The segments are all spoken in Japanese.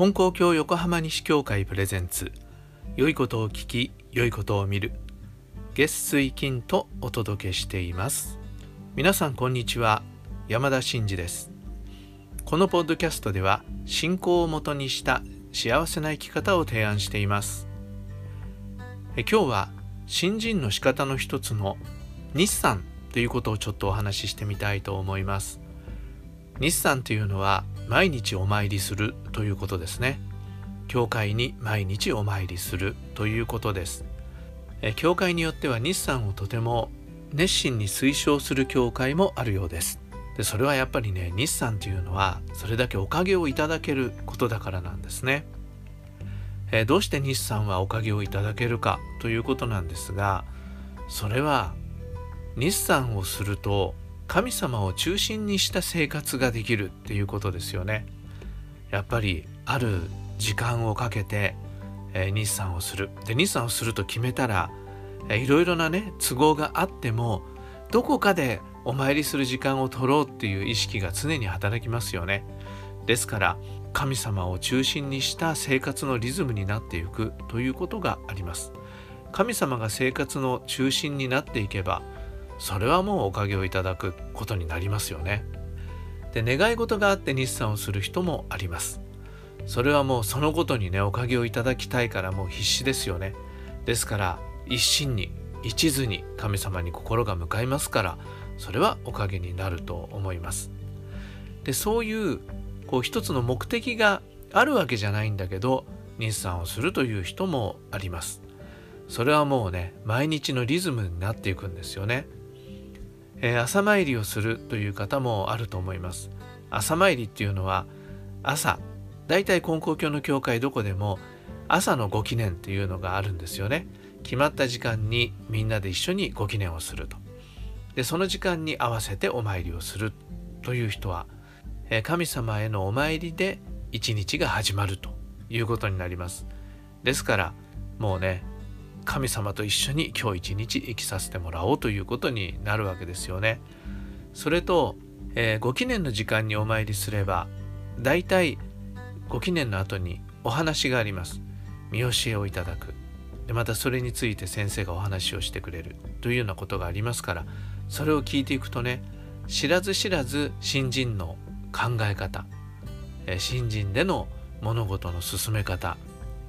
金光教横浜西教会プレゼンツ。良いことを聞き良いことを見る。月水金とお届けしています。皆さんこんにちは。山田真嗣です。このポッドキャストでは信仰をもとにした幸せな生き方を提案しています。え今日は新人の仕方の一つの日産ということをちょっとお話ししてみたいと思います。日産というのは毎日お参りするということですね。教会に毎日お参りするということです。え教会によっては日産をとても熱心に推奨する教会もあるようです。でそれはやっぱりね日産というのはそれだけおかげをいただけることだからなんですね。えどうして日産はおかげをいただけるかということなんですがそれは日産をすると神様を中心にした生活ができるっていうことですよね。やっぱりある時間をかけて、えー、日産をする。で日産をすると決めたら、えー、いろいろなね都合があってもどこかでお参りする時間を取ろうっていう意識が常に働きますよね。ですから神様を中心にした生活のリズムになっていくということがあります。神様が生活の中心になっていけばそれはもうおかげをいただくことになりますよね。で願い事があって日産をする人もあります。それはもうそのことにねおかげをいただきたいからもう必死ですよね。ですから一心に一途に神様に心が向かいますからそれはおかげになると思います。でそういうこう一つの目的があるわけじゃないんだけど日産をするという人もあります。それはもうね毎日のリズムになっていくんですよね。え、朝参りをするという方もあると思います。朝参りっていうのは朝だいたい金光教の教会どこでも朝のご記念っていうのがあるんですよね。決まった時間にみんなで一緒にご記念をすると。でその時間に合わせてお参りをするという人は、え、神様へのお参りで一日が始まるということになります。ですからもうね神様と一緒に今日一日生きさせてもらおうということになるわけですよね。それと、えー、ご記念の時間にお参りすれば大体ご記念の後にお話があります。見教えをいただく。でまたそれについて先生がお話をしてくれるというようなことがありますからそれを聞いていくとね知らず知らず新人の考え方、新人での物事の進め方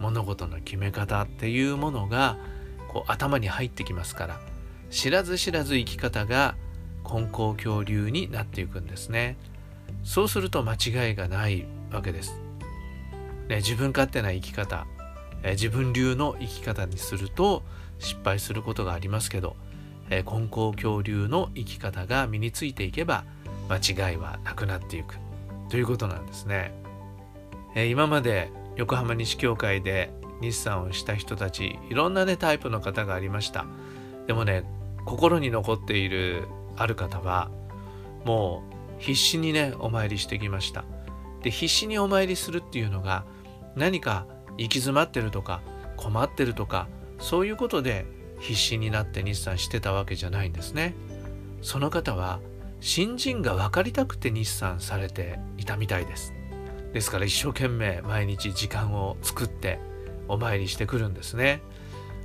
物事の決め方っていうものがこう頭に入ってきますから知らず知らず生き方が根高教流になっていくんですね。そうすると間違いがないわけです、ね、自分勝手な生き方え自分流の生き方にすると失敗することがありますけどえ根高教流の生き方が身についていけば間違いはなくなっていく。ということなんですね。え今まで横浜西教会で日産をした人たちいろんなねタイプの方がありました。でもね心に残っているある方はもう必死にねお参りしてきました。で必死にお参りするっていうのが何か行き詰まってるとか困ってるとかそういうことで必死になって日産してたわけじゃないんですね。その方は新人が分かりたくて日産されていたみたいです。ですから一生懸命毎日時間を作ってお参りしてくるんですね。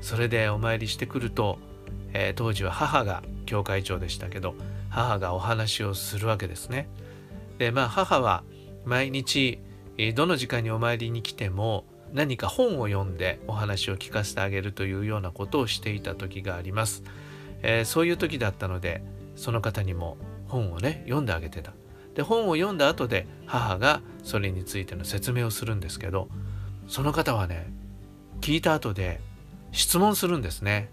それでお参りしてくると、えー、当時は母が教会長でしたけど母がお話をするわけですね。でまあ母は毎日どの時間にお参りに来ても何か本を読んでお話を聞かせてあげるというようなことをしていた時があります、えー、そういう時だったのでその方にも本をね読んであげてた。で本を読んだ後で母がそれについての説明をするんですけどその方はね聞いた後で質問するんですね。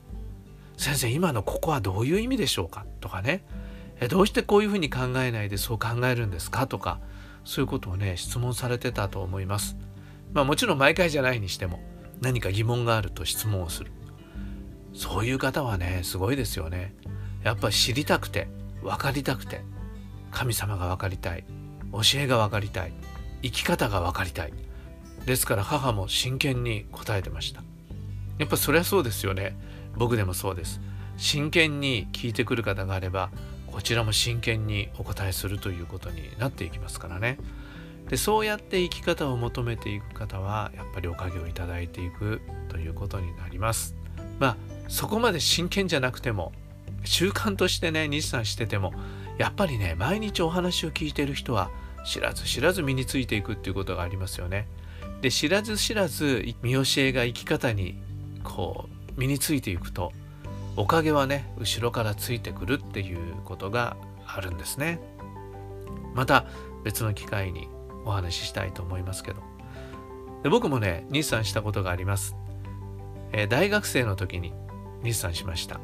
先生今のここはどういう意味でしょうか？とかねえどうしてこういうふうに考えないでそう考えるんですか？とかそういうことをね質問されてたと思います。まあもちろん毎回じゃないにしても何か疑問があると質問をする。そういう方はねすごいですよね。やっぱ知りたくて分かりたくて神様が分かりたい。教えが分かりたい。生き方が分かりたい。ですから母も真剣に答えてました。やっぱそりゃそうですよね。僕でもそうです。真剣に聞いてくる方があればこちらも真剣にお答えするということになっていきますからね。でそうやって生き方を求めていく方はやっぱりおかげをいただいていくということになります。まあそこまで真剣じゃなくても習慣としてね日産しててもやっぱりね毎日お話を聞いてる人は知らず知らず身についていくっていうことがありますよね。で知らず知らず見教えが生き方にこう身についていくとおかげはね後ろからついてくるっていうことがあるんですね。また別の機会にお話ししたいと思いますけどで僕もね日産したことがあります、えー、大学生の時に日産しました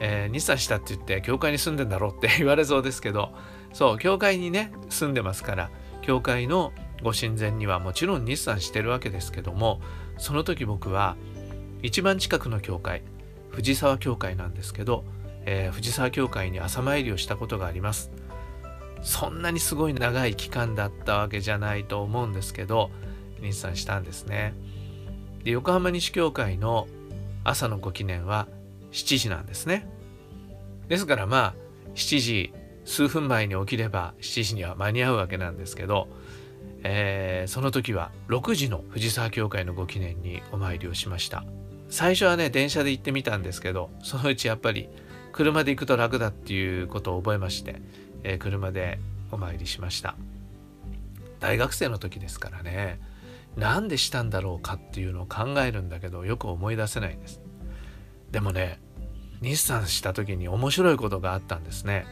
えー、日産したって言って教会に住んでんだろうって 言われそうですけどそう教会にね住んでますから教会のご神前にはもちろん日産してるわけですけどもその時僕は一番近くの教会藤沢教会なんですけど、えー、藤沢教会に朝参りをしたことがあります。そんなにすごい長い期間だったわけじゃないと思うんですけど日産したんですね。で横浜西教会の朝のご記念は7時なんですね。ですからまあ7時数分前に起きれば7時には間に合うわけなんですけど、えー、その時は6時の藤沢教会のご記念にお参りをしました。最初はね電車で行ってみたんですけどそのうちやっぱり車で行くと楽だっていうことを覚えまして、えー、車でお参りしました。大学生の時ですからねなんでしたんだろうかっていうのを考えるんだけどよく思い出せないんです。でもね日産した時に面白いことがあったんですね。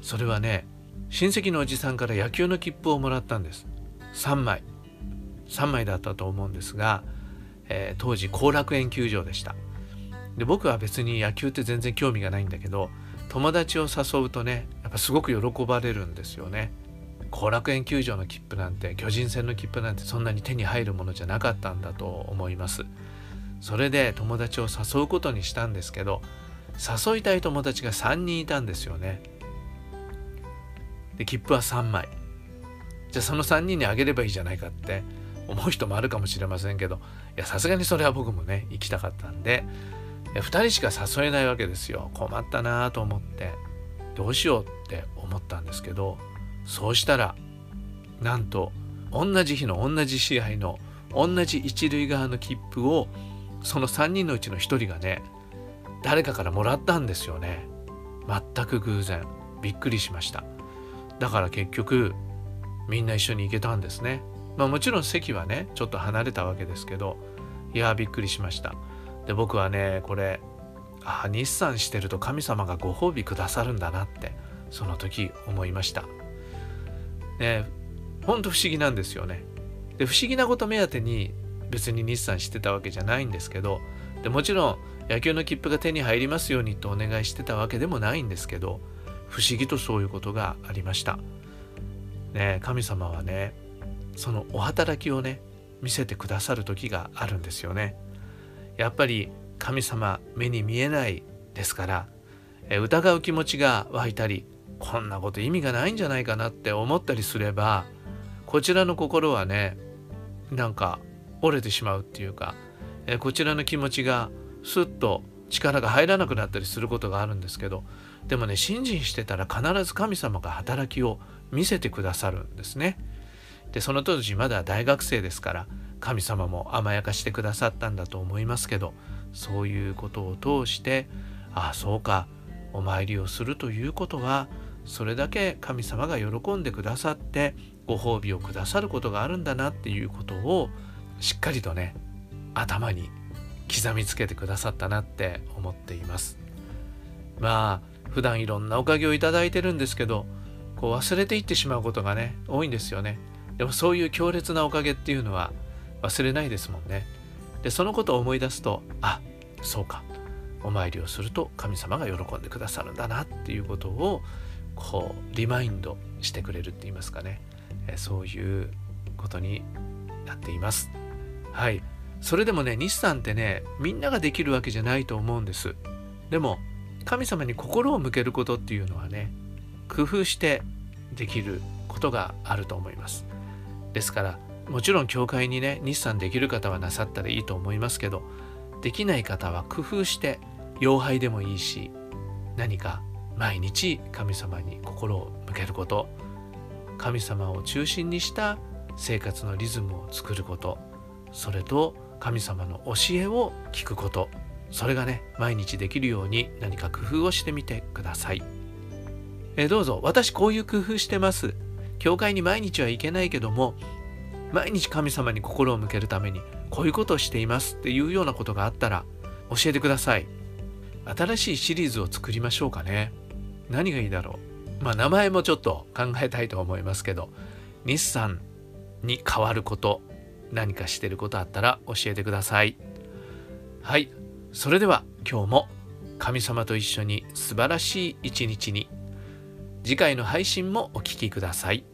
それはね親戚のおじさんから野球の切符をもらったんです。3枚。3枚だったと思うんですが、えー、当時後楽園球場でした。で僕は別に野球って全然興味がないんだけど友達を誘うとねやっぱすごく喜ばれるんですよね。後楽園球場の切符なんて巨人戦の切符なんてそんなに手に入るものじゃなかったんだと思います。それで友達を誘うことにしたんですけど誘いたい友達が3人いたんですよね。で切符は3枚。じゃあその3人にあげればいいじゃないかって思う人もあるかもしれませんけどいやさすがにそれは僕もね行きたかったんで2人しか誘えないわけですよ。困ったなと思ってどうしようって思ったんですけどそうしたらなんと同じ日の同じ試合の同じ一塁側の切符をその3人のうちの1人がね誰かからもらったんですよね。全く偶然。びっくりしました。だから結局みんな一緒に行けたんですね。まあもちろん席はねちょっと離れたわけですけどいやびっくりしました。で僕はねこれあ日産してると神様がご褒美くださるんだなってその時思いました。ねほんと不思議なんですよね。で不思議なこと目当てに別に日産してたわけじゃないんですけどでもちろん野球の切符が手に入りますようにとお願いしてたわけでもないんですけど不思議とそういうことがありました。ね神様はねそのお働きをね見せてくださる時があるんですよね。やっぱり神様目に見えないですから疑う気持ちが湧いたりこんなこと意味がないんじゃないかなって思ったりすればこちらの心はねなんか折れてしまうっていうか、えこちらの気持ちがスッと力が入らなくなったりすることがあるんですけどでもね信心してたら必ず神様が働きを見せてくださるんですね。でその当時まだ大学生ですから神様も甘やかしてくださったんだと思いますけどそういうことを通してああそうかお参りをするということはそれだけ神様が喜んでくださってご褒美をくださることがあるんだなっていうことをしっかりとね頭に刻みつけてくださったなって思っています。まあ普段いろんなおかげをいただいてるんですけどこう忘れていってしまうことがね多いんですよね。でもそういう強烈なおかげっていうのは忘れないですもんね。でそのことを思い出すとあそうか。お参りをすると神様が喜んでくださるんだなっていうことをこうリマインドしてくれるって言いますかね。そういうことになっています。はい。それでもね日産ってねみんなができるわけじゃないと思うんです。でも神様に心を向けることっていうのはね工夫してできることがあると思います。ですからもちろん教会にね日産できる方はなさったらいいと思いますけどできない方は工夫して妖拝でもいいし何か毎日神様に心を向けること神様を中心にした生活のリズムを作ることそれと神様の教えを聞くこと。それがね毎日できるように何か工夫をしてみてください。えどうぞ。私こういう工夫してます。教会に毎日は行けないけども毎日神様に心を向けるためにこういうことをしていますっていうようなことがあったら教えてください。新しいシリーズを作りましょうかね。何がいいだろう。まあ名前もちょっと考えたいと思いますけど日産に変わること。何かしてることあったら教えてくださいはいそれでは今日も神様と一緒に素晴らしい一日に次回の配信もお聴きください。